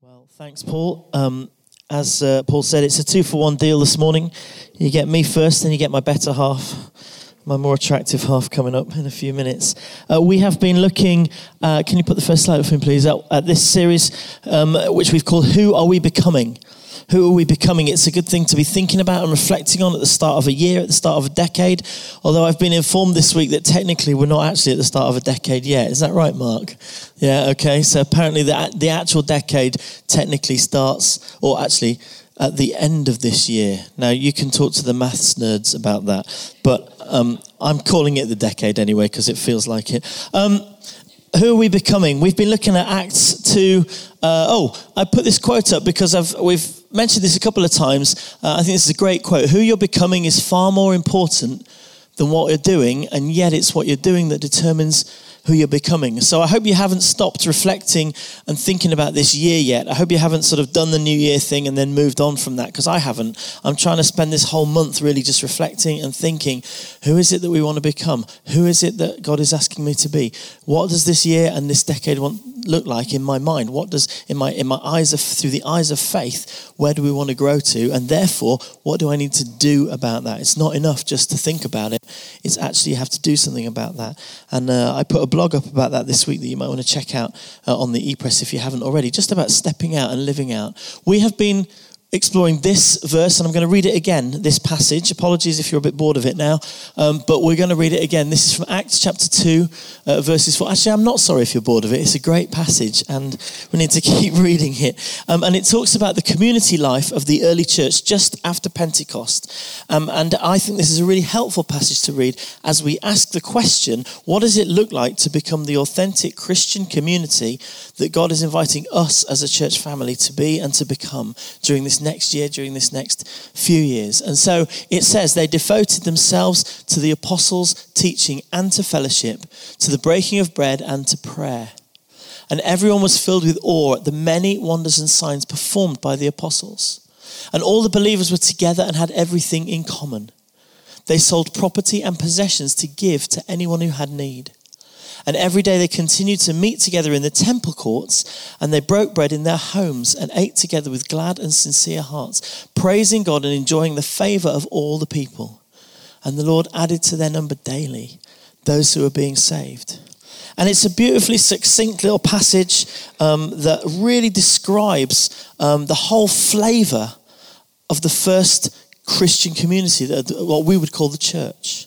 Well, thanks, Paul. Um, as uh, Paul said, it's a two for one deal this morning. You get me first, then you get my better half, my more attractive half coming up in a few minutes. Uh, we have been looking, uh, can you put the first slide up, please, at, at this series, um, which we've called Who Are We Becoming? Who are we becoming? It's a good thing to be thinking about and reflecting on at the start of a year, at the start of a decade. Although I've been informed this week that technically we're not actually at the start of a decade yet. Is that right, Mark? Yeah, okay. So apparently the, the actual decade technically starts, or actually, at the end of this year. Now, you can talk to the maths nerds about that, but um, I'm calling it the decade anyway because it feels like it. Um, who are we becoming? We've been looking at Acts 2. Uh, oh, I put this quote up because I've, we've mentioned this a couple of times. Uh, I think this is a great quote. Who you're becoming is far more important than what you're doing, and yet it's what you're doing that determines who you're becoming. So I hope you haven't stopped reflecting and thinking about this year yet. I hope you haven't sort of done the new year thing and then moved on from that because I haven't. I'm trying to spend this whole month really just reflecting and thinking who is it that we want to become? Who is it that God is asking me to be? What does this year and this decade want look like in my mind? What does in my in my eyes of through the eyes of faith, where do we want to grow to? And therefore, what do I need to do about that? It's not enough just to think about it. It's actually you have to do something about that. And uh, I put a blog up about that this week that you might want to check out uh, on the ePress if you haven't already, just about stepping out and living out. We have been exploring this verse, and I'm going to read it again, this passage. Apologies if you're a bit bored of it now, um, but we're going to read it again. This is from Acts chapter 2, uh, verses 4. Actually, I'm not sorry if you're bored of it. It's a great passage, and we need to keep reading it. Um, and it talks about the community life of the early church just after Pentecost. Um, and I think this is a really helpful passage to read as we ask the question what does it look like to become the authentic Christian community that God is inviting us as a church family to be and to become during this next year, during this next few years. And so it says they devoted themselves to the apostles' teaching and to fellowship, to the breaking of bread and to prayer. And everyone was filled with awe at the many wonders and signs performed by the apostles. And all the believers were together and had everything in common. They sold property and possessions to give to anyone who had need. And every day they continued to meet together in the temple courts, and they broke bread in their homes and ate together with glad and sincere hearts, praising God and enjoying the favor of all the people. And the Lord added to their number daily those who were being saved. And it's a beautifully succinct little passage um, that really describes um, the whole flavor of the first Christian community, what we would call the church.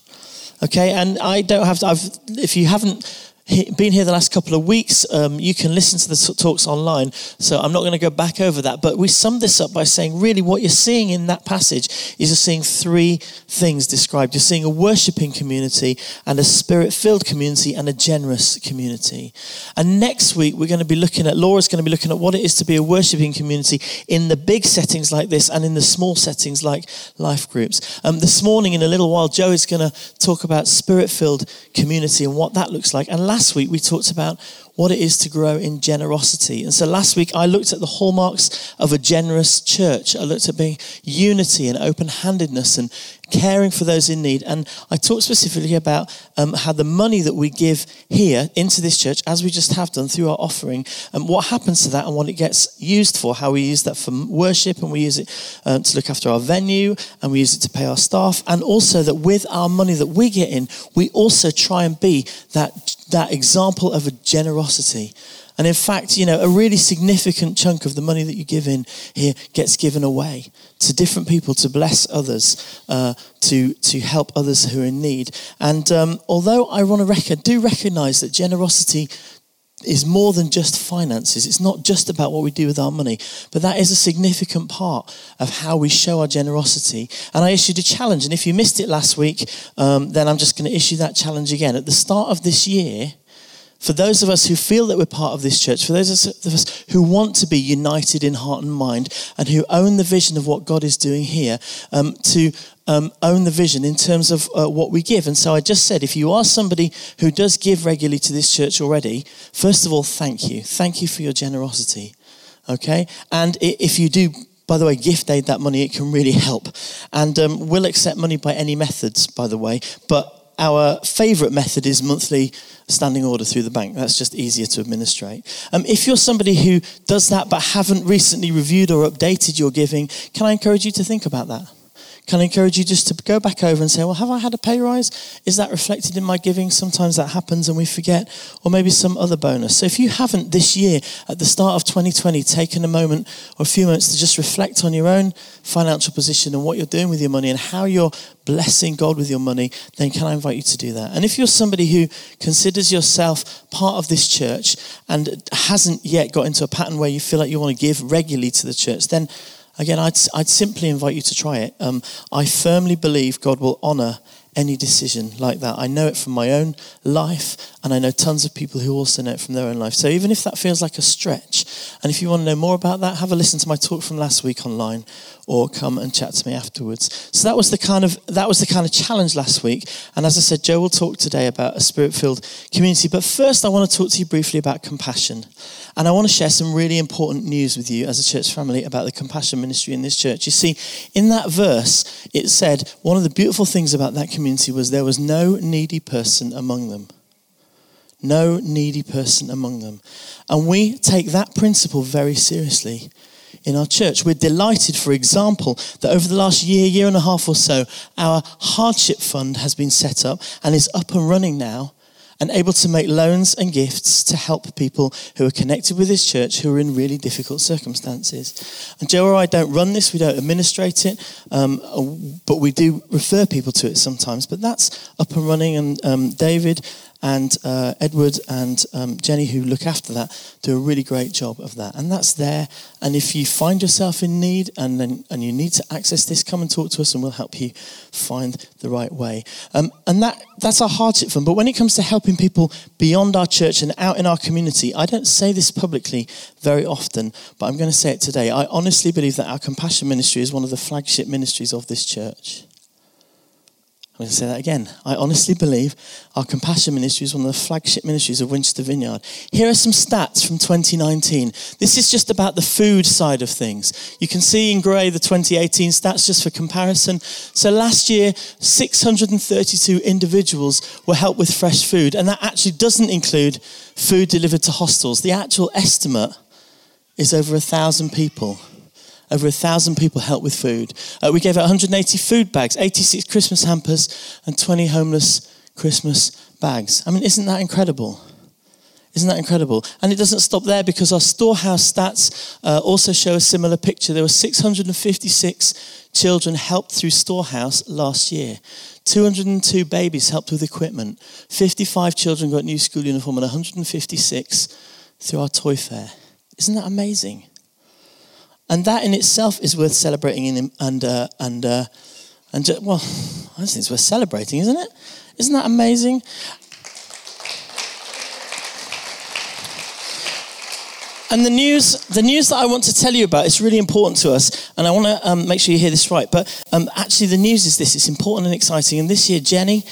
Okay, and I don't have to, I've, if you haven't been here the last couple of weeks, um, you can listen to the talks online. So I'm not going to go back over that. But we sum this up by saying, really, what you're seeing in that passage is you're seeing three things described. You're seeing a worshiping community and a spirit filled community and a generous community. And next week, we're going to be looking at, Laura's going to be looking at what it is to be a worshiping community in the big settings like this and in the small settings like life groups. Um, this morning, in a little while, Joe is going to talk about spirit filled community and what that looks like. And last week we talked about what it is to grow in generosity. And so last week I looked at the hallmarks of a generous church. I looked at being unity and open handedness and caring for those in need. And I talked specifically about um, how the money that we give here into this church, as we just have done through our offering, and um, what happens to that and what it gets used for, how we use that for worship and we use it uh, to look after our venue and we use it to pay our staff. And also that with our money that we get in, we also try and be that, that example of a generosity and in fact, you know, a really significant chunk of the money that you give in here gets given away to different people to bless others, uh, to, to help others who are in need. And um, although I want to rec- do recognize that generosity is more than just finances. It's not just about what we do with our money, but that is a significant part of how we show our generosity. And I issued a challenge, and if you missed it last week, um, then I'm just going to issue that challenge again. At the start of this year, for those of us who feel that we're part of this church, for those of us who want to be united in heart and mind and who own the vision of what God is doing here, um, to um, own the vision in terms of uh, what we give. And so I just said, if you are somebody who does give regularly to this church already, first of all, thank you. Thank you for your generosity. Okay? And if you do by the way, gift aid that money, it can really help. And um, we'll accept money by any methods, by the way. But our favourite method is monthly standing order through the bank. That's just easier to administrate. Um, if you're somebody who does that but haven't recently reviewed or updated your giving, can I encourage you to think about that? Can I encourage you just to go back over and say, well, have I had a pay rise? Is that reflected in my giving? Sometimes that happens and we forget, or maybe some other bonus. So if you haven't this year, at the start of 2020, taken a moment or a few moments to just reflect on your own financial position and what you're doing with your money and how you're blessing God with your money, then can I invite you to do that? And if you're somebody who considers yourself part of this church and hasn't yet got into a pattern where you feel like you want to give regularly to the church, then Again, I'd, I'd simply invite you to try it. Um, I firmly believe God will honor any decision like that. I know it from my own life, and I know tons of people who also know it from their own life. So even if that feels like a stretch, and if you want to know more about that, have a listen to my talk from last week online, or come and chat to me afterwards. So that was the kind of that was the kind of challenge last week. And as I said, Joe will talk today about a spirit-filled community. But first, I want to talk to you briefly about compassion. And I want to share some really important news with you as a church family about the compassion ministry in this church. You see, in that verse, it said one of the beautiful things about that community was there was no needy person among them. No needy person among them. And we take that principle very seriously in our church. We're delighted, for example, that over the last year, year and a half or so, our hardship fund has been set up and is up and running now and able to make loans and gifts to help people who are connected with this church who are in really difficult circumstances. And Joe or I don't run this, we don't administrate it, um, but we do refer people to it sometimes. But that's up and running, and um, David and uh, Edward and um, Jenny, who look after that, do a really great job of that. And that's there. And if you find yourself in need and, then, and you need to access this, come and talk to us and we'll help you find the right way. Um, and that, that's our hardship fund. But when it comes to helping people beyond our church and out in our community, I don't say this publicly very often, but I'm going to say it today. I honestly believe that our compassion ministry is one of the flagship ministries of this church. I'm going to say that again. I honestly believe our compassion ministry is one of the flagship ministries of Winchester Vineyard. Here are some stats from 2019. This is just about the food side of things. You can see in grey the 2018 stats just for comparison. So last year, 632 individuals were helped with fresh food, and that actually doesn't include food delivered to hostels. The actual estimate is over a thousand people over a thousand people helped with food. Uh, we gave out 180 food bags, 86 Christmas hampers, and 20 homeless Christmas bags. I mean, isn't that incredible? Isn't that incredible? And it doesn't stop there because our storehouse stats uh, also show a similar picture. There were 656 children helped through storehouse last year. 202 babies helped with equipment. 55 children got new school uniform and 156 through our toy fair. Isn't that amazing? And that in itself is worth celebrating in, and, uh, and, uh, and just, well, I think it's worth celebrating, isn't it? Isn't that amazing? And the news, the news that I want to tell you about is really important to us, and I want to um, make sure you hear this right. But um, actually, the news is this: it's important and exciting. And this year, Jenny,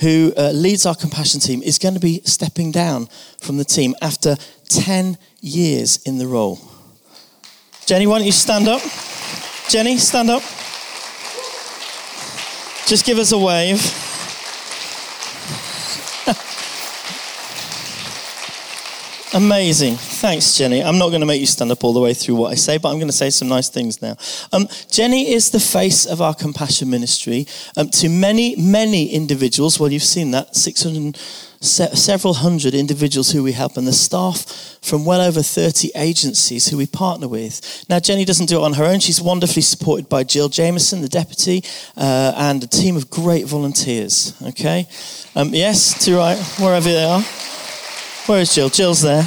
who uh, leads our compassion team, is going to be stepping down from the team after ten years in the role. Jenny, why don't you stand up? Jenny, stand up. Just give us a wave. Amazing. Thanks, Jenny. I'm not going to make you stand up all the way through what I say, but I'm going to say some nice things now. Um, Jenny is the face of our compassion ministry um, to many, many individuals. Well, you've seen that 600 se- several hundred individuals who we help and the staff from well over 30 agencies who we partner with. Now, Jenny doesn't do it on her own. She's wonderfully supported by Jill Jameson, the deputy, uh, and a team of great volunteers. Okay? Um, yes, to right, wherever they are. Where is Jill? Jill's there.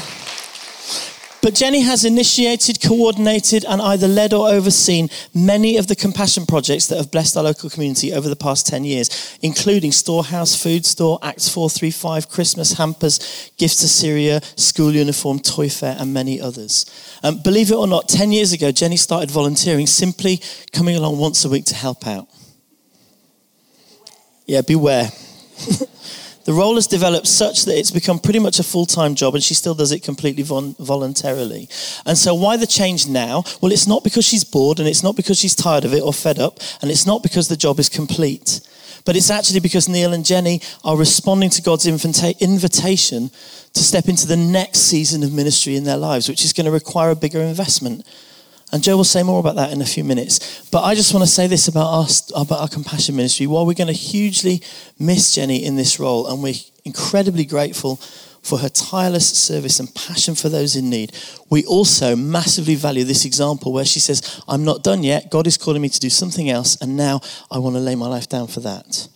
But Jenny has initiated, coordinated, and either led or overseen many of the compassion projects that have blessed our local community over the past 10 years, including Storehouse Food Store, Acts 435, Christmas hampers, Gifts to Syria, School Uniform, Toy Fair, and many others. Um, believe it or not, 10 years ago, Jenny started volunteering, simply coming along once a week to help out. Yeah, beware. The role has developed such that it's become pretty much a full time job, and she still does it completely voluntarily. And so, why the change now? Well, it's not because she's bored, and it's not because she's tired of it or fed up, and it's not because the job is complete. But it's actually because Neil and Jenny are responding to God's invita- invitation to step into the next season of ministry in their lives, which is going to require a bigger investment. And Joe will say more about that in a few minutes. But I just want to say this about our, about our compassion ministry. While we're going to hugely miss Jenny in this role, and we're incredibly grateful for her tireless service and passion for those in need, we also massively value this example where she says, I'm not done yet. God is calling me to do something else, and now I want to lay my life down for that.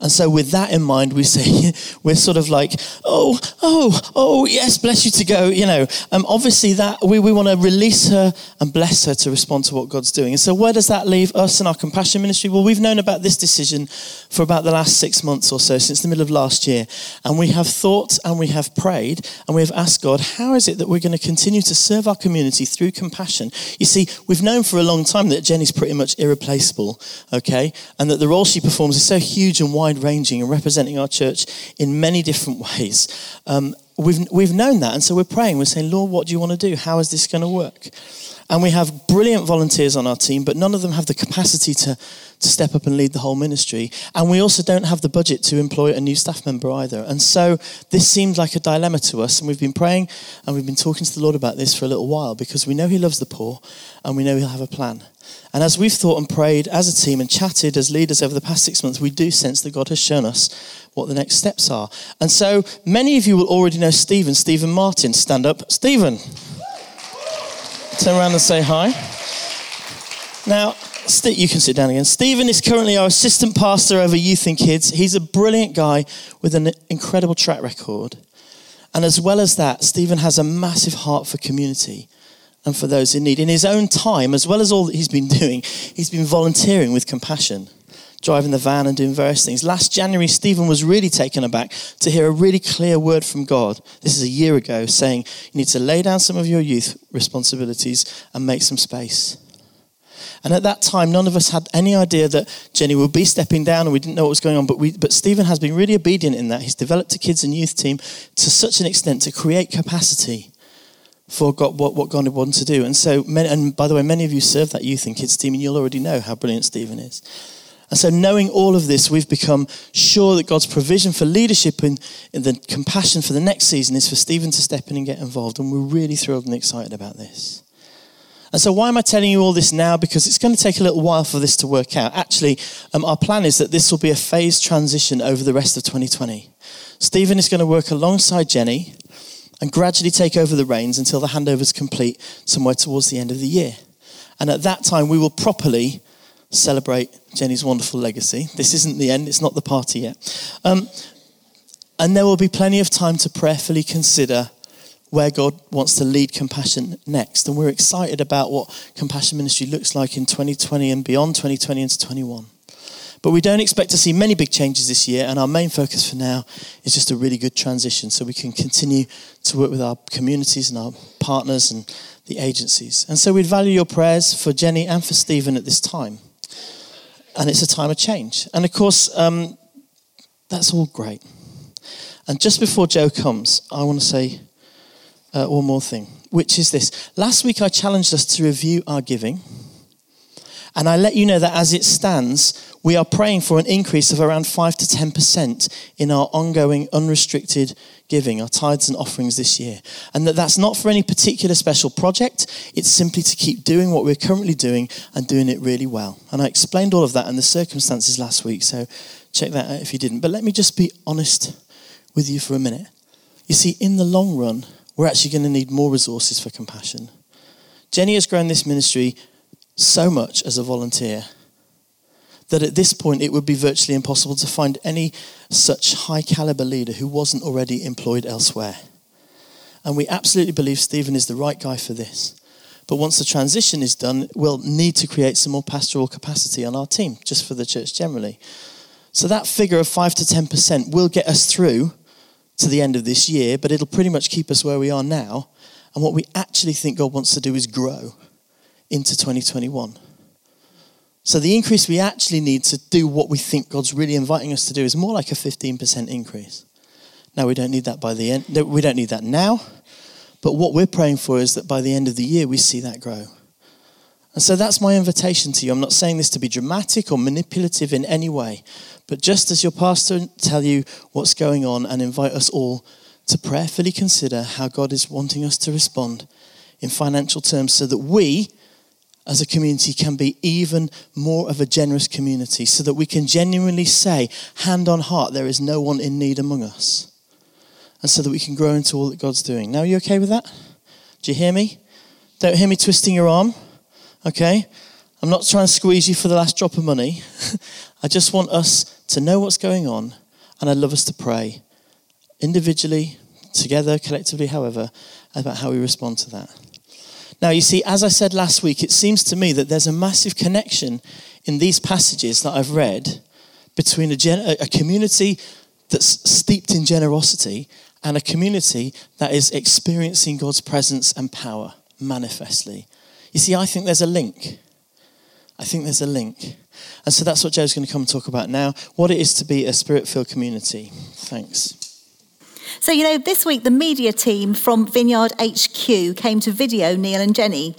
And so, with that in mind, we say, we're sort of like, oh, oh, oh, yes, bless you to go. You know, um, obviously, that we, we want to release her and bless her to respond to what God's doing. And so, where does that leave us and our compassion ministry? Well, we've known about this decision for about the last six months or so, since the middle of last year. And we have thought and we have prayed and we have asked God, how is it that we're going to continue to serve our community through compassion? You see, we've known for a long time that Jenny's pretty much irreplaceable, okay? And that the role she performs is so huge and wide wide ranging and representing our church in many different ways. Um, we've, we've known that. And so we're praying. We're saying, Lord, what do you want to do? How is this going to work? And we have brilliant volunteers on our team, but none of them have the capacity to, to step up and lead the whole ministry. And we also don't have the budget to employ a new staff member either. And so this seemed like a dilemma to us. And we've been praying and we've been talking to the Lord about this for a little while because we know He loves the poor and we know He'll have a plan. And as we've thought and prayed as a team and chatted as leaders over the past six months, we do sense that God has shown us what the next steps are. And so many of you will already know Stephen, Stephen Martin. Stand up. Stephen. Turn around and say hi. Now, you can sit down again. Stephen is currently our assistant pastor over youth and kids. He's a brilliant guy with an incredible track record. And as well as that, Stephen has a massive heart for community and for those in need. In his own time, as well as all that he's been doing, he's been volunteering with compassion, driving the van and doing various things. Last January, Stephen was really taken aback to hear a really clear word from God. This is a year ago, saying, You need to lay down some of your youth responsibilities and make some space. And at that time, none of us had any idea that Jenny would be stepping down and we didn't know what was going on. But, we, but Stephen has been really obedient in that. He's developed a kids and youth team to such an extent to create capacity for God, what, what God had wanted to do. And so, and by the way, many of you serve that youth and kids team, and you'll already know how brilliant Stephen is. And so, knowing all of this, we've become sure that God's provision for leadership and, and the compassion for the next season is for Stephen to step in and get involved. And we're really thrilled and excited about this. And so, why am I telling you all this now? Because it's going to take a little while for this to work out. Actually, um, our plan is that this will be a phased transition over the rest of 2020. Stephen is going to work alongside Jenny and gradually take over the reins until the handover is complete somewhere towards the end of the year. And at that time, we will properly celebrate Jenny's wonderful legacy. This isn't the end, it's not the party yet. Um, and there will be plenty of time to prayerfully consider where God wants to lead compassion next. And we're excited about what compassion ministry looks like in 2020 and beyond 2020 into 21. But we don't expect to see many big changes this year, and our main focus for now is just a really good transition so we can continue to work with our communities and our partners and the agencies. And so we'd value your prayers for Jenny and for Stephen at this time. And it's a time of change. And of course, um, that's all great. And just before Joe comes, I want to say uh, one more thing, which is this. Last week I challenged us to review our giving. And I let you know that as it stands, we are praying for an increase of around 5 to 10% in our ongoing unrestricted giving, our tithes and offerings this year. And that that's not for any particular special project, it's simply to keep doing what we're currently doing and doing it really well. And I explained all of that and the circumstances last week, so check that out if you didn't. But let me just be honest with you for a minute. You see, in the long run, we're actually going to need more resources for compassion. Jenny has grown this ministry so much as a volunteer that at this point it would be virtually impossible to find any such high caliber leader who wasn't already employed elsewhere. And we absolutely believe Stephen is the right guy for this. But once the transition is done, we'll need to create some more pastoral capacity on our team, just for the church generally. So that figure of 5 to 10% will get us through to the end of this year, but it'll pretty much keep us where we are now. And what we actually think God wants to do is grow into 2021. So the increase we actually need to do what we think God's really inviting us to do is more like a 15% increase. Now we don't need that by the end. We don't need that now. But what we're praying for is that by the end of the year we see that grow. And so that's my invitation to you. I'm not saying this to be dramatic or manipulative in any way, but just as your pastor tell you what's going on and invite us all to prayerfully consider how God is wanting us to respond in financial terms so that we as a community can be even more of a generous community so that we can genuinely say, hand on heart, there is no one in need among us. And so that we can grow into all that God's doing. Now, are you okay with that? Do you hear me? Don't hear me twisting your arm, okay? I'm not trying to squeeze you for the last drop of money. I just want us to know what's going on, and I'd love us to pray individually, together, collectively, however, about how we respond to that. Now, you see, as I said last week, it seems to me that there's a massive connection in these passages that I've read between a, gen- a community that's steeped in generosity and a community that is experiencing God's presence and power manifestly. You see, I think there's a link. I think there's a link. And so that's what Joe's going to come and talk about now what it is to be a spirit filled community. Thanks. So, you know, this week the media team from Vineyard HQ came to video Neil and Jenny.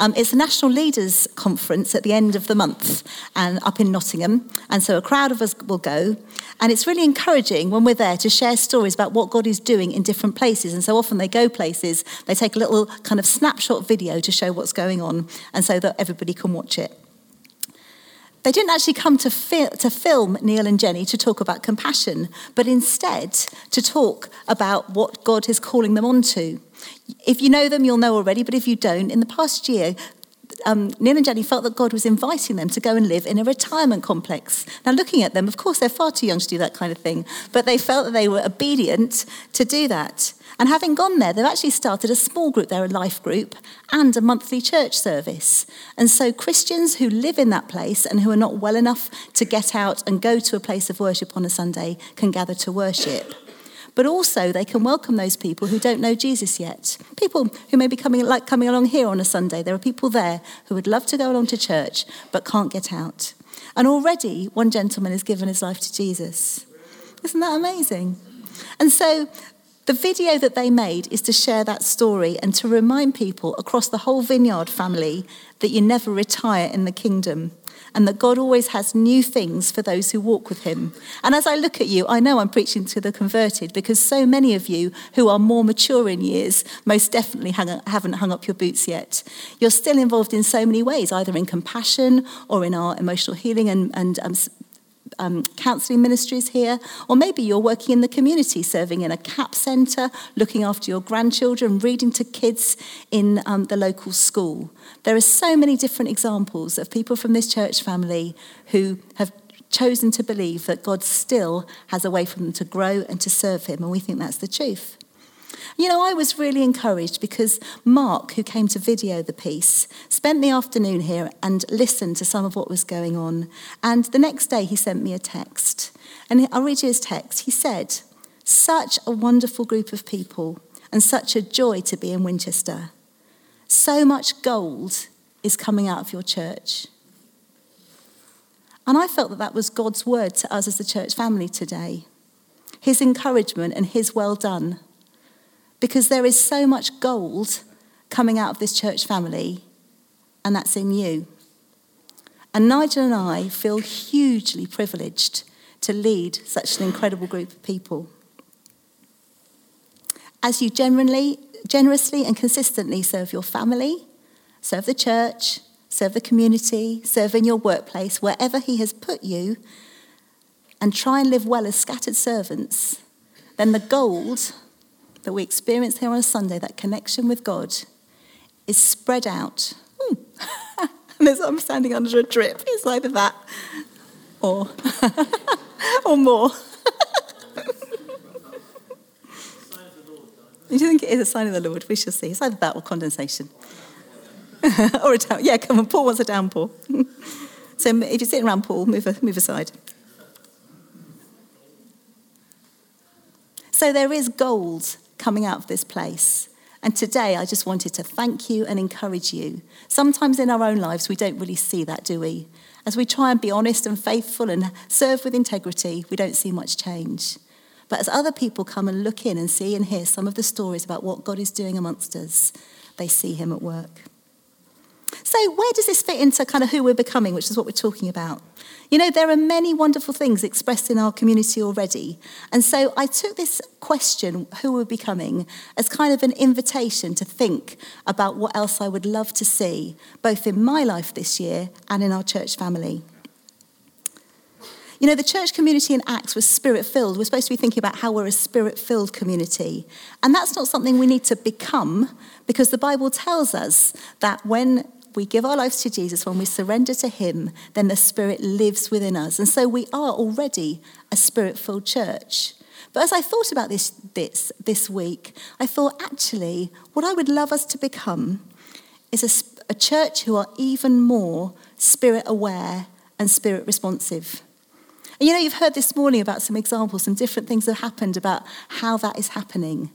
Um, it's a National Leaders Conference at the end of the month and up in Nottingham. And so a crowd of us will go. And it's really encouraging when we're there to share stories about what God is doing in different places. And so often they go places, they take a little kind of snapshot video to show what's going on and so that everybody can watch it. They didn't actually come to, fi- to film Neil and Jenny to talk about compassion, but instead to talk about what God is calling them onto. If you know them, you'll know already, but if you don't, in the past year, um, Neil and Jenny felt that God was inviting them to go and live in a retirement complex. Now, looking at them, of course, they're far too young to do that kind of thing, but they felt that they were obedient to do that. And having gone there, they've actually started a small group there, a life group, and a monthly church service. And so Christians who live in that place and who are not well enough to get out and go to a place of worship on a Sunday can gather to worship. But also they can welcome those people who don't know Jesus yet. People who may be coming like coming along here on a Sunday. There are people there who would love to go along to church but can't get out. And already one gentleman has given his life to Jesus. Isn't that amazing? And so the video that they made is to share that story and to remind people across the whole vineyard family that you never retire in the kingdom and that God always has new things for those who walk with Him. And as I look at you, I know I'm preaching to the converted because so many of you who are more mature in years most definitely haven't hung up your boots yet. You're still involved in so many ways, either in compassion or in our emotional healing and, and um, um, counselling ministries here, or maybe you're working in the community, serving in a CAP centre, looking after your grandchildren, reading to kids in um, the local school. There are so many different examples of people from this church family who have chosen to believe that God still has a way for them to grow and to serve Him, and we think that's the truth. You know, I was really encouraged because Mark, who came to video the piece, spent the afternoon here and listened to some of what was going on. And the next day, he sent me a text. And I'll read you his text. He said, Such a wonderful group of people, and such a joy to be in Winchester. So much gold is coming out of your church. And I felt that that was God's word to us as a church family today. His encouragement and his well done because there is so much gold coming out of this church family, and that's in you. And Nigel and I feel hugely privileged to lead such an incredible group of people. As you generally, generously and consistently serve your family, serve the church, serve the community, serve in your workplace, wherever He has put you, and try and live well as scattered servants, then the gold that we experience here on a Sunday, that connection with God, is spread out. Hmm. and as I'm standing under a drip, it's either that or, or more. Do you think it is a sign of the Lord? We shall see. It's either that or condensation. or a down. Yeah, come on. Paul wants a downpour. so if you're sitting around Paul, move, move aside. So there is gold coming out of this place. And today, I just wanted to thank you and encourage you. Sometimes in our own lives, we don't really see that, do we? As we try and be honest and faithful and serve with integrity, we don't see much change. But as other people come and look in and see and hear some of the stories about what God is doing amongst us, they see Him at work. So, where does this fit into kind of who we're becoming, which is what we're talking about? You know, there are many wonderful things expressed in our community already. And so I took this question, who we're becoming, as kind of an invitation to think about what else I would love to see, both in my life this year and in our church family. You know, the church community in Acts was spirit filled. We're supposed to be thinking about how we're a spirit filled community. And that's not something we need to become because the Bible tells us that when we give our lives to Jesus, when we surrender to Him, then the Spirit lives within us. And so we are already a spirit filled church. But as I thought about this, this this week, I thought actually what I would love us to become is a, a church who are even more spirit aware and spirit responsive. And you know, you've heard this morning about some examples, some different things that have happened about how that is happening.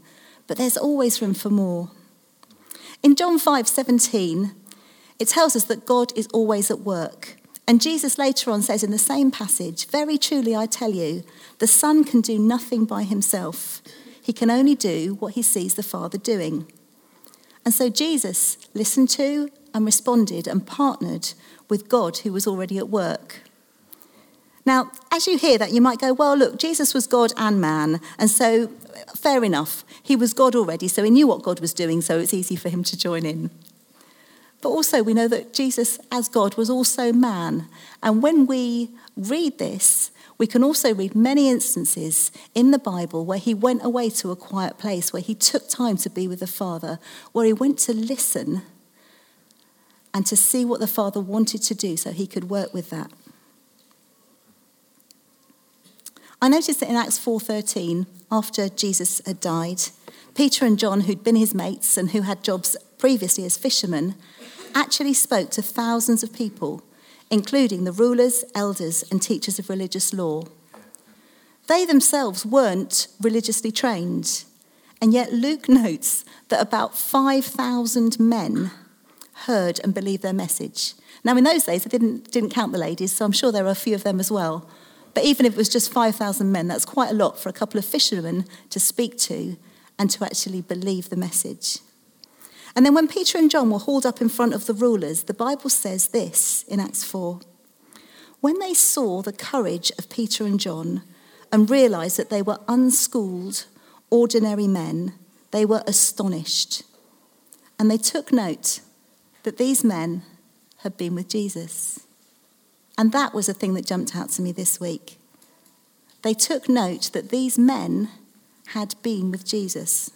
But there's always room for more. In John 5 17, it tells us that God is always at work. And Jesus later on says in the same passage, Very truly I tell you, the Son can do nothing by himself. He can only do what he sees the Father doing. And so Jesus listened to and responded and partnered with God who was already at work. Now, as you hear that, you might go, well, look, Jesus was God and man, and so fair enough. He was God already, so he knew what God was doing, so it's easy for him to join in. But also, we know that Jesus, as God, was also man. And when we read this, we can also read many instances in the Bible where he went away to a quiet place, where he took time to be with the Father, where he went to listen and to see what the Father wanted to do so he could work with that. I noticed that in Acts 4:13, after Jesus had died, Peter and John, who'd been his mates and who had jobs previously as fishermen, actually spoke to thousands of people, including the rulers, elders, and teachers of religious law. They themselves weren't religiously trained, and yet Luke notes that about 5,000 men heard and believed their message. Now, in those days, they didn't, didn't count the ladies, so I'm sure there were a few of them as well. But even if it was just 5,000 men, that's quite a lot for a couple of fishermen to speak to and to actually believe the message. And then when Peter and John were hauled up in front of the rulers, the Bible says this in Acts 4 When they saw the courage of Peter and John and realized that they were unschooled, ordinary men, they were astonished. And they took note that these men had been with Jesus. And that was a thing that jumped out to me this week. They took note that these men had been with Jesus.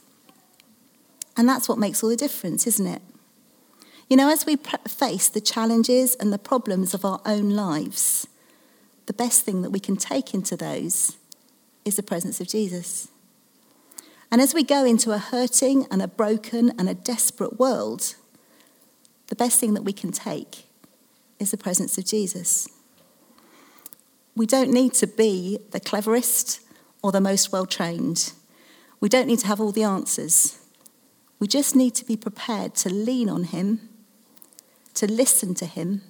And that's what makes all the difference, isn't it? You know, as we face the challenges and the problems of our own lives, the best thing that we can take into those is the presence of Jesus. And as we go into a hurting and a broken and a desperate world, the best thing that we can take is the presence of Jesus. We don't need to be the cleverest or the most well trained. We don't need to have all the answers. We just need to be prepared to lean on Him, to listen to Him,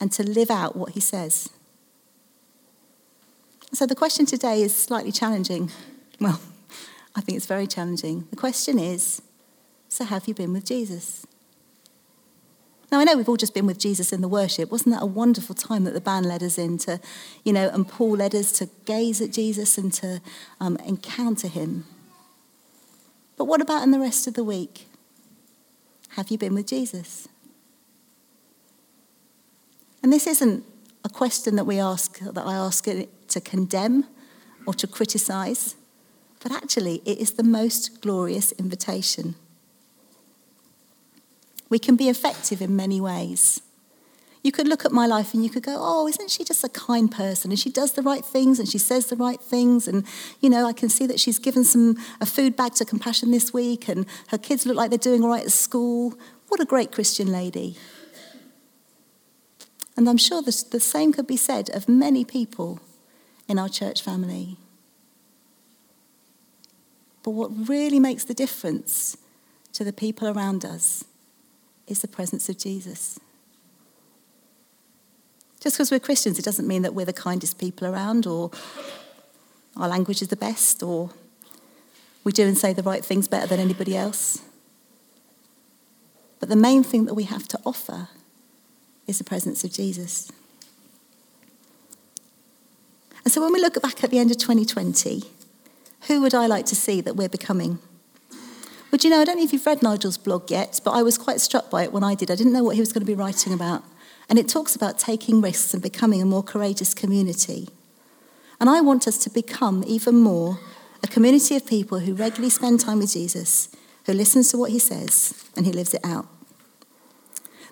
and to live out what He says. So the question today is slightly challenging. Well, I think it's very challenging. The question is so have you been with Jesus? Now, I know we've all just been with Jesus in the worship. Wasn't that a wonderful time that the band led us in to, you know, and Paul led us to gaze at Jesus and to um, encounter him? But what about in the rest of the week? Have you been with Jesus? And this isn't a question that we ask, that I ask to condemn or to criticize, but actually it is the most glorious invitation. We can be effective in many ways. You could look at my life and you could go, oh, isn't she just a kind person? And she does the right things and she says the right things. And, you know, I can see that she's given some a food bag to Compassion this week and her kids look like they're doing all right at school. What a great Christian lady. And I'm sure the, the same could be said of many people in our church family. But what really makes the difference to the people around us is the presence of Jesus. Just because we're Christians, it doesn't mean that we're the kindest people around or our language is the best or we do and say the right things better than anybody else. But the main thing that we have to offer is the presence of Jesus. And so when we look back at the end of 2020, who would I like to see that we're becoming? Would you know, I don't know if you've read Nigel's blog yet, but I was quite struck by it when I did. I didn't know what he was going to be writing about. And it talks about taking risks and becoming a more courageous community. And I want us to become even more a community of people who regularly spend time with Jesus, who listens to what he says, and who lives it out.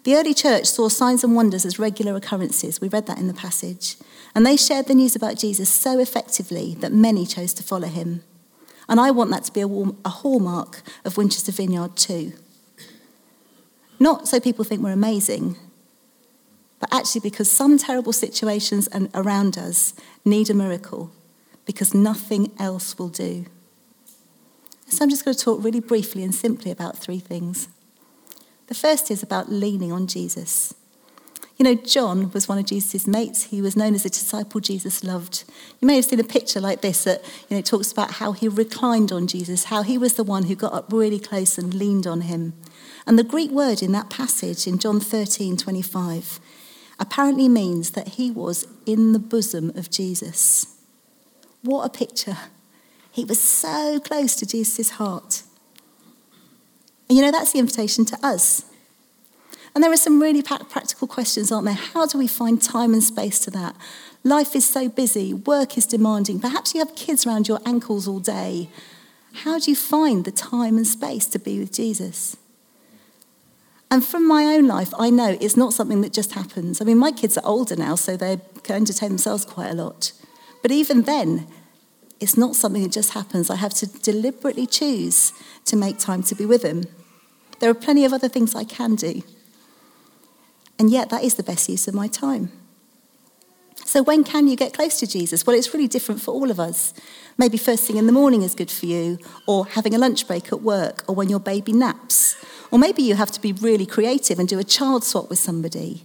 The early church saw signs and wonders as regular occurrences. We read that in the passage. And they shared the news about Jesus so effectively that many chose to follow him. And I want that to be a, a hallmark of Winchester Vineyard too. Not so people think we're amazing, but actually because some terrible situations around us need a miracle, because nothing else will do. So I'm just going to talk really briefly and simply about three things. The first is about leaning on Jesus. You know, John was one of Jesus' mates. He was known as a disciple Jesus loved. You may have seen a picture like this that you know, talks about how he reclined on Jesus, how he was the one who got up really close and leaned on him. And the Greek word in that passage in John 13 25 apparently means that he was in the bosom of Jesus. What a picture! He was so close to Jesus' heart. And you know, that's the invitation to us. And there are some really practical questions, aren't there? How do we find time and space to that? Life is so busy, work is demanding. Perhaps you have kids around your ankles all day. How do you find the time and space to be with Jesus? And from my own life, I know it's not something that just happens. I mean, my kids are older now, so they can entertain themselves quite a lot. But even then, it's not something that just happens. I have to deliberately choose to make time to be with them. There are plenty of other things I can do. And yet, that is the best use of my time. So, when can you get close to Jesus? Well, it's really different for all of us. Maybe first thing in the morning is good for you, or having a lunch break at work, or when your baby naps. Or maybe you have to be really creative and do a child swap with somebody.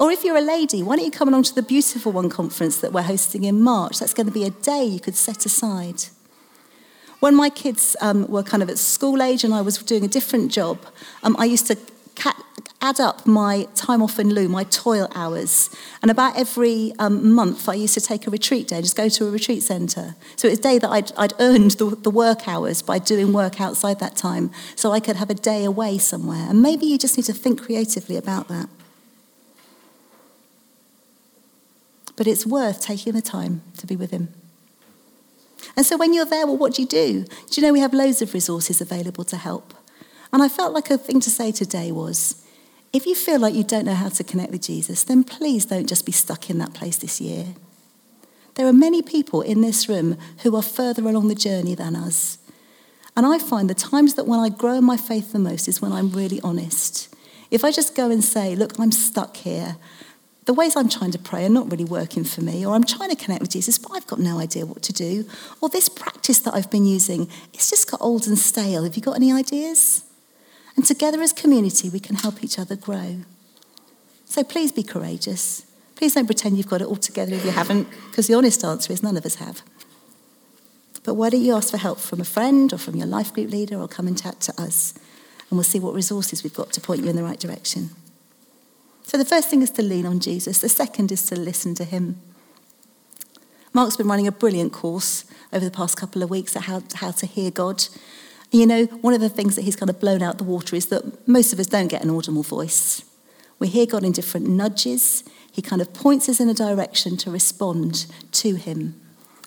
Or if you're a lady, why don't you come along to the Beautiful One conference that we're hosting in March? That's going to be a day you could set aside. When my kids um, were kind of at school age and I was doing a different job, um, I used to add up my time off in lieu, my toil hours. And about every um, month, I used to take a retreat day, just go to a retreat centre. So it was a day that I'd, I'd earned the, the work hours by doing work outside that time, so I could have a day away somewhere. And maybe you just need to think creatively about that. But it's worth taking the time to be with Him. And so when you're there, well, what do you do? Do you know we have loads of resources available to help? And I felt like a thing to say today was if you feel like you don't know how to connect with Jesus, then please don't just be stuck in that place this year. There are many people in this room who are further along the journey than us. And I find the times that when I grow in my faith the most is when I'm really honest. If I just go and say, Look, I'm stuck here, the ways I'm trying to pray are not really working for me, or I'm trying to connect with Jesus, but I've got no idea what to do, or this practice that I've been using, it's just got old and stale. Have you got any ideas? And together as community, we can help each other grow. So please be courageous. Please don't pretend you've got it all together if you haven't, because the honest answer is none of us have. But why don't you ask for help from a friend or from your life group leader or come and chat to us? And we'll see what resources we've got to point you in the right direction. So the first thing is to lean on Jesus, the second is to listen to him. Mark's been running a brilliant course over the past couple of weeks at how, how to hear God. You know, one of the things that he's kind of blown out the water is that most of us don't get an audible voice. We hear God in different nudges. He kind of points us in a direction to respond to him.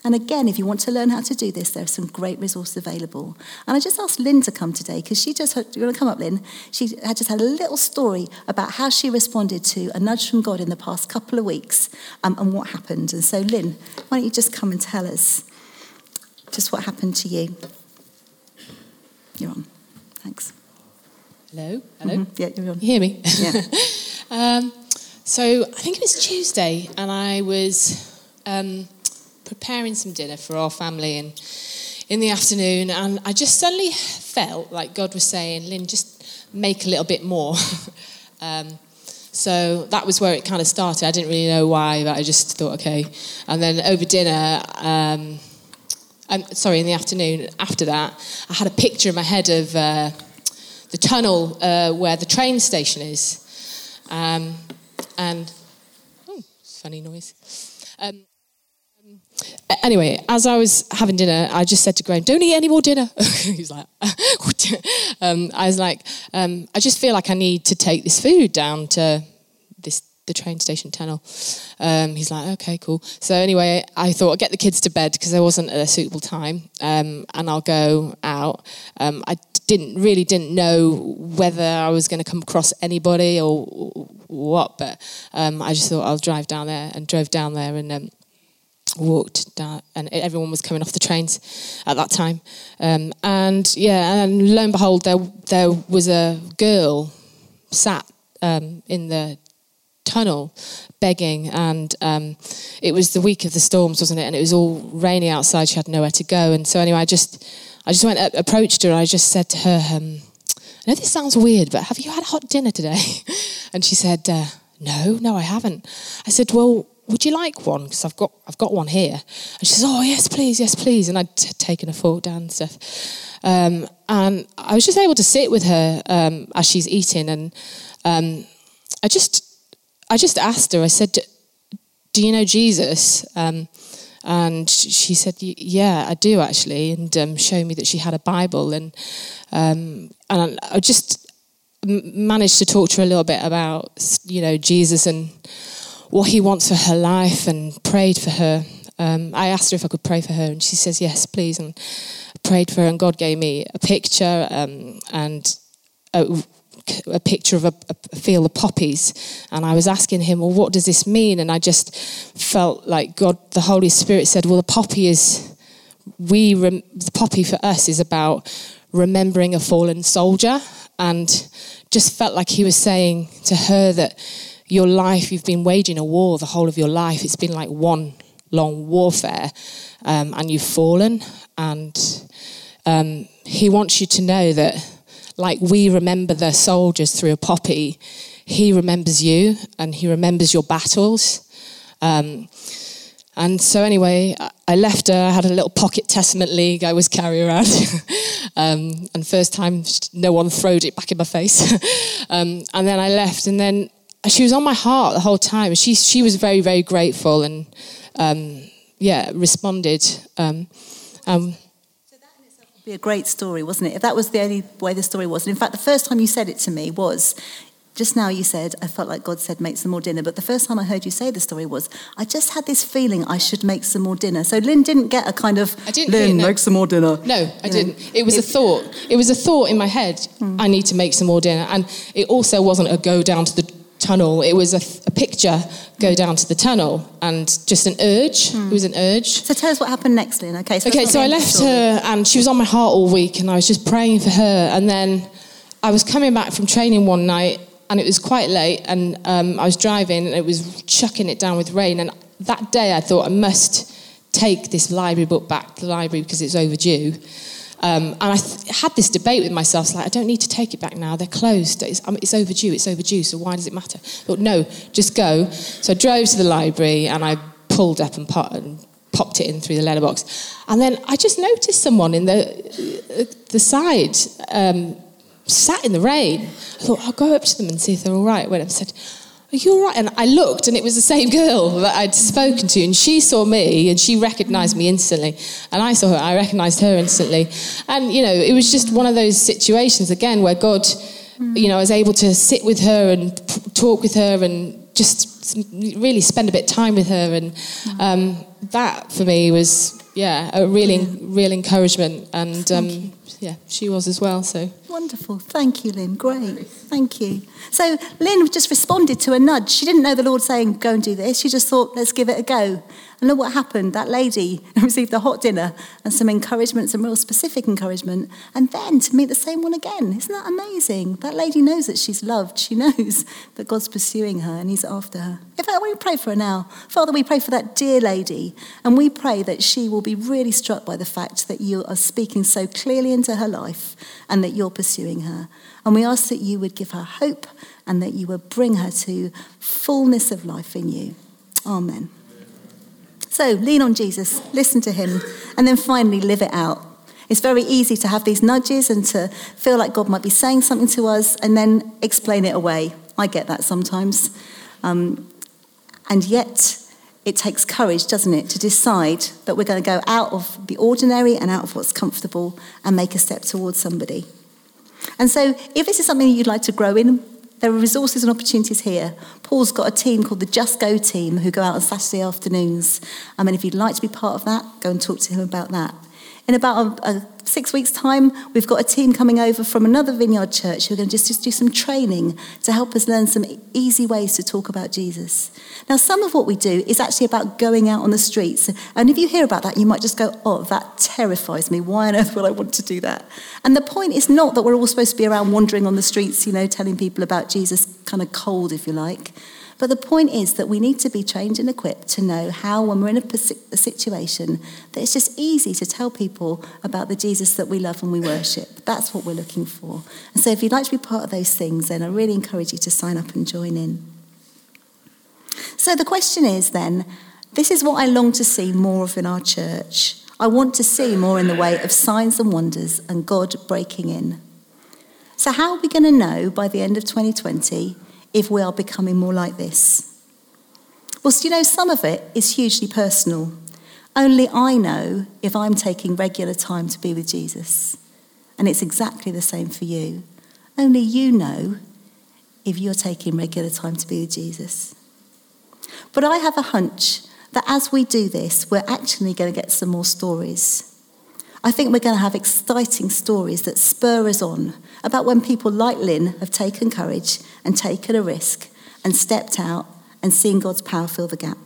And again, if you want to learn how to do this, there are some great resources available. And I just asked Lynn to come today because she just, heard, you want to come up, Lynn? She had just had a little story about how she responded to a nudge from God in the past couple of weeks um, and what happened. And so, Lynn, why don't you just come and tell us just what happened to you? You're on. Thanks. Hello. Hello. Mm-hmm. Yeah, you're on. You hear me? Yeah. um, so I think it was Tuesday, and I was um, preparing some dinner for our family, and in the afternoon, and I just suddenly felt like God was saying, "Lynn, just make a little bit more." um, so that was where it kind of started. I didn't really know why, but I just thought, okay. And then over dinner. Um, um, sorry, in the afternoon after that, I had a picture in my head of uh, the tunnel uh, where the train station is. Um, and, oh, funny noise. Um, anyway, as I was having dinner, I just said to Graham, "Don't eat any more dinner." He's like, um, I was like, um, I just feel like I need to take this food down to the train station tunnel. Um, he's like, okay, cool. So anyway, I thought I'd get the kids to bed because there wasn't a suitable time, um, and I'll go out. Um, I didn't really didn't know whether I was going to come across anybody or, what, but um, I just thought I'll drive down there and drove down there and um, walked down, and everyone was coming off the trains at that time. Um, and yeah, and lo and behold, there there was a girl sat um, in the tunnel begging, and um, it was the week of the storms, wasn't it? And it was all rainy outside. She had nowhere to go, and so anyway, I just I just went up, approached her, and I just said to her. Um, I know this sounds weird, but have you had a hot dinner today? and she said, uh, No, no, I haven't. I said, Well, would you like one? Because I've got, I've got one here. And she says, oh, yes, please, yes, please. And I'd t- taken a fork down and stuff. Um, and I was just able to sit with her um, as she's eating. And um, I just, I just asked her, I said, do you know Jesus? Um, and she said, yeah, I do actually. And um, showed me that she had a Bible. And, um, and I just managed to talk to her a little bit about, you know, Jesus and what he wants for her life and prayed for her. Um, I asked her if I could pray for her, and she says, Yes, please. And prayed for her, and God gave me a picture um, and a, a, picture of a, a, field of poppies. And I was asking him, Well, what does this mean? And I just felt like God, the Holy Spirit said, Well, the poppy is, we, rem- the poppy for us is about remembering a fallen soldier. And just felt like he was saying to her that your life, you've been waging a war the whole of your life. It's been like one long warfare, um, and you've fallen. And um, He wants you to know that, like we remember the soldiers through a poppy, He remembers you and He remembers your battles. Um, and so, anyway, I left her. I had a little pocket Testament league I was carrying around. um, and first time, no one throwed it back in my face. um, and then I left. And then she was on my heart the whole time. She she was very very grateful and um, yeah responded. Um, um, so that in itself would be a great story, wasn't it? If that was the only way the story was. And in fact, the first time you said it to me was. Just now, you said, I felt like God said, make some more dinner. But the first time I heard you say the story was, I just had this feeling I should make some more dinner. So Lynn didn't get a kind of, I didn't Lynn, no. make some more dinner. No, I didn't. It was it, a thought. It was a thought in my head, hmm. I need to make some more dinner. And it also wasn't a go down to the tunnel. It was a, a, picture go down to the tunnel and just an urge. Mm. It was an urge. So tell us what happened next, Lynn. Okay. So okay. So I left her and she was on my heart all week, and I was just praying for her. And then I was coming back from training one night, and it was quite late, and um, I was driving, and it was chucking it down with rain. And that day, I thought I must take this library book back to the library because it's overdue. Um, and I th- had this debate with myself, like, I don't need to take it back now. They're closed. It's, um, it's, overdue. It's overdue. So why does it matter? But no, just go. So I drove to the library and I pulled up and, and popped it in through the letterbox. And then I just noticed someone in the, the side um, sat in the rain. I thought, I'll go up to them and see if they're all right. I said, are you all right? And I looked, and it was the same girl that I'd spoken to, and she saw me, and she recognised me instantly, and I saw her, I recognised her instantly, and you know, it was just one of those situations again where God, you know, I was able to sit with her and talk with her and just really spend a bit of time with her, and um, that for me was yeah a really real encouragement, and um, yeah, she was as well. So wonderful. Thank you, Lynn. Great. Thank you. So Lynn just responded to a nudge. She didn't know the Lord saying, "Go and do this." She just thought, "Let's give it a go." And look what happened. That lady received a hot dinner and some encouragement, some real specific encouragement, and then to meet the same one again. Isn't that amazing? That lady knows that she's loved. She knows that God's pursuing her and He's after her. In fact, we pray for her now. Father, we pray for that dear lady, and we pray that she will be really struck by the fact that you are speaking so clearly into her life and that you're pursuing her. And we ask that you would give her hope and that you would bring her to fullness of life in you. Amen. So lean on Jesus, listen to him, and then finally live it out. It's very easy to have these nudges and to feel like God might be saying something to us and then explain it away. I get that sometimes. Um, and yet, it takes courage, doesn't it, to decide that we're going to go out of the ordinary and out of what's comfortable and make a step towards somebody. And so, if this is something you'd like to grow in, there are resources and opportunities here. Paul's got a team called the Just Go team who go out on Saturday afternoons. I mean, if you'd like to be part of that, go and talk to him about that. In about a, a six weeks' time, we've got a team coming over from another vineyard church who are going to just, just do some training to help us learn some easy ways to talk about Jesus. Now, some of what we do is actually about going out on the streets. And if you hear about that, you might just go, oh, that terrifies me. Why on earth would I want to do that? And the point is not that we're all supposed to be around wandering on the streets, you know, telling people about Jesus, kind of cold, if you like. But the point is that we need to be trained and equipped to know how, when we're in a, situation, that it's just easy to tell people about the Jesus that we love and we worship. That's what we're looking for. And so, if you'd like to be part of those things, then I really encourage you to sign up and join in. So, the question is then this is what I long to see more of in our church. I want to see more in the way of signs and wonders and God breaking in. So, how are we going to know by the end of 2020 if we are becoming more like this? Well, you know, some of it is hugely personal. Only I know if I'm taking regular time to be with Jesus. And it's exactly the same for you. Only you know if you're taking regular time to be with Jesus. But I have a hunch that as we do this, we're actually going to get some more stories. I think we're going to have exciting stories that spur us on about when people like Lynn have taken courage and taken a risk and stepped out and seen God's power fill the gap.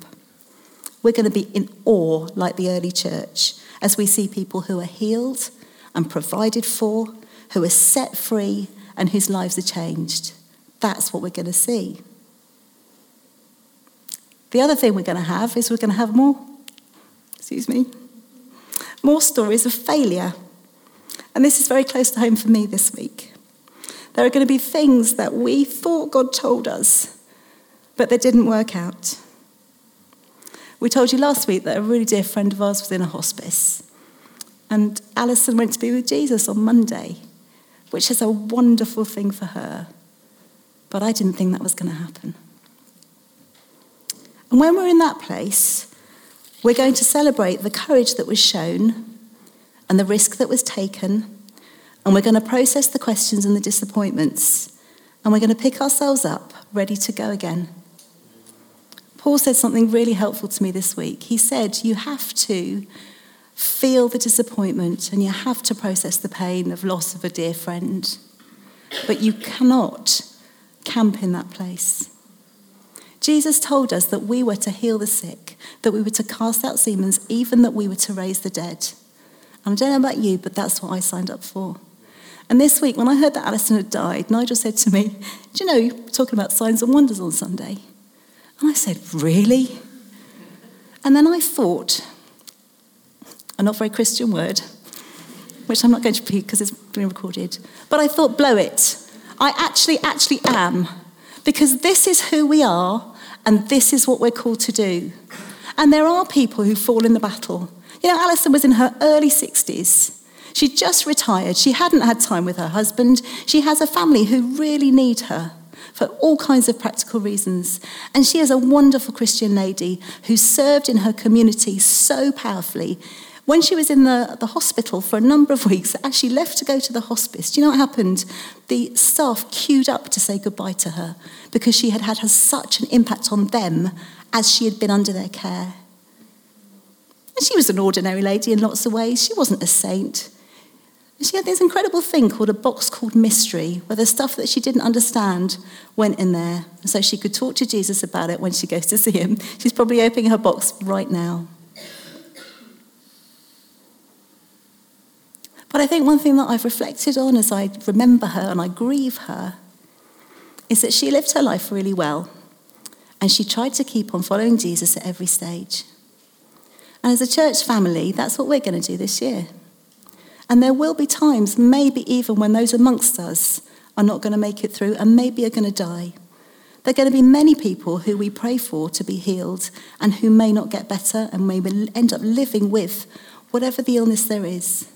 We're going to be in awe like the early church as we see people who are healed and provided for, who are set free, and whose lives are changed. That's what we're going to see. The other thing we're going to have is we're going to have more, excuse me, more stories of failure. And this is very close to home for me this week. There are going to be things that we thought God told us, but that didn't work out. We told you last week that a really dear friend of ours was in a hospice. And Alison went to be with Jesus on Monday, which is a wonderful thing for her. But I didn't think that was going to happen. And when we're in that place, we're going to celebrate the courage that was shown and the risk that was taken and we're going to process the questions and the disappointments. And we're going to pick ourselves up, ready to go again. Paul said something really helpful to me this week. He said, You have to feel the disappointment and you have to process the pain of loss of a dear friend. But you cannot camp in that place. Jesus told us that we were to heal the sick, that we were to cast out demons, even that we were to raise the dead. And I don't know about you, but that's what I signed up for. And this week, when I heard that Alison had died, Nigel said to me, Do you know, you're talking about signs and wonders on Sunday? And I said, Really? And then I thought, a not very Christian word, which I'm not going to repeat because it's been recorded, but I thought, blow it. I actually, actually am. Because this is who we are and this is what we're called to do. And there are people who fall in the battle. You know, Alison was in her early 60s. She just retired. She hadn't had time with her husband. She has a family who really need her for all kinds of practical reasons. And she is a wonderful Christian lady who served in her community so powerfully. When she was in the, the hospital for a number of weeks, as she left to go to the hospice, do you know what happened? The staff queued up to say goodbye to her because she had had such an impact on them as she had been under their care. And she was an ordinary lady in lots of ways. She wasn't a saint. She had this incredible thing called a box called mystery, where the stuff that she didn't understand went in there. So she could talk to Jesus about it when she goes to see him. She's probably opening her box right now. But I think one thing that I've reflected on as I remember her and I grieve her is that she lived her life really well and she tried to keep on following Jesus at every stage. And as a church family, that's what we're going to do this year. And there will be times, maybe even when those amongst us are not going to make it through and maybe are going to die. There are going to be many people who we pray for to be healed and who may not get better and may end up living with whatever the illness there is.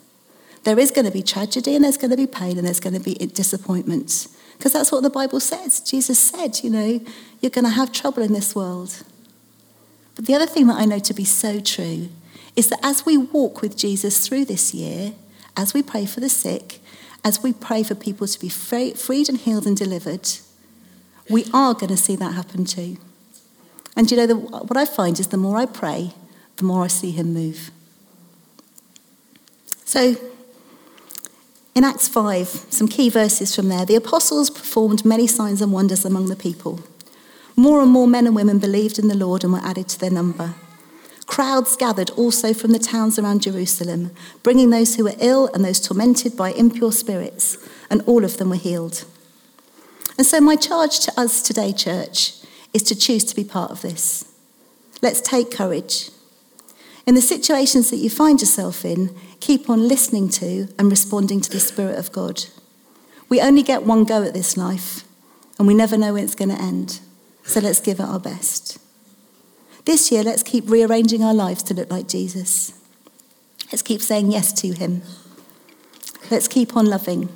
There is going to be tragedy and there's going to be pain and there's going to be disappointment. Because that's what the Bible says. Jesus said, you know, you're going to have trouble in this world. But the other thing that I know to be so true is that as we walk with Jesus through this year, as we pray for the sick, as we pray for people to be freed and healed and delivered, we are going to see that happen too. And you know, the, what I find is the more I pray, the more I see him move. So, in Acts 5, some key verses from there, the apostles performed many signs and wonders among the people. More and more men and women believed in the Lord and were added to their number. Crowds gathered also from the towns around Jerusalem, bringing those who were ill and those tormented by impure spirits, and all of them were healed. And so, my charge to us today, church, is to choose to be part of this. Let's take courage. In the situations that you find yourself in, keep on listening to and responding to the Spirit of God. We only get one go at this life, and we never know when it's going to end. So let's give it our best. This year, let's keep rearranging our lives to look like Jesus. Let's keep saying yes to him. Let's keep on loving.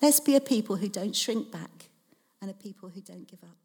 Let's be a people who don't shrink back and a people who don't give up.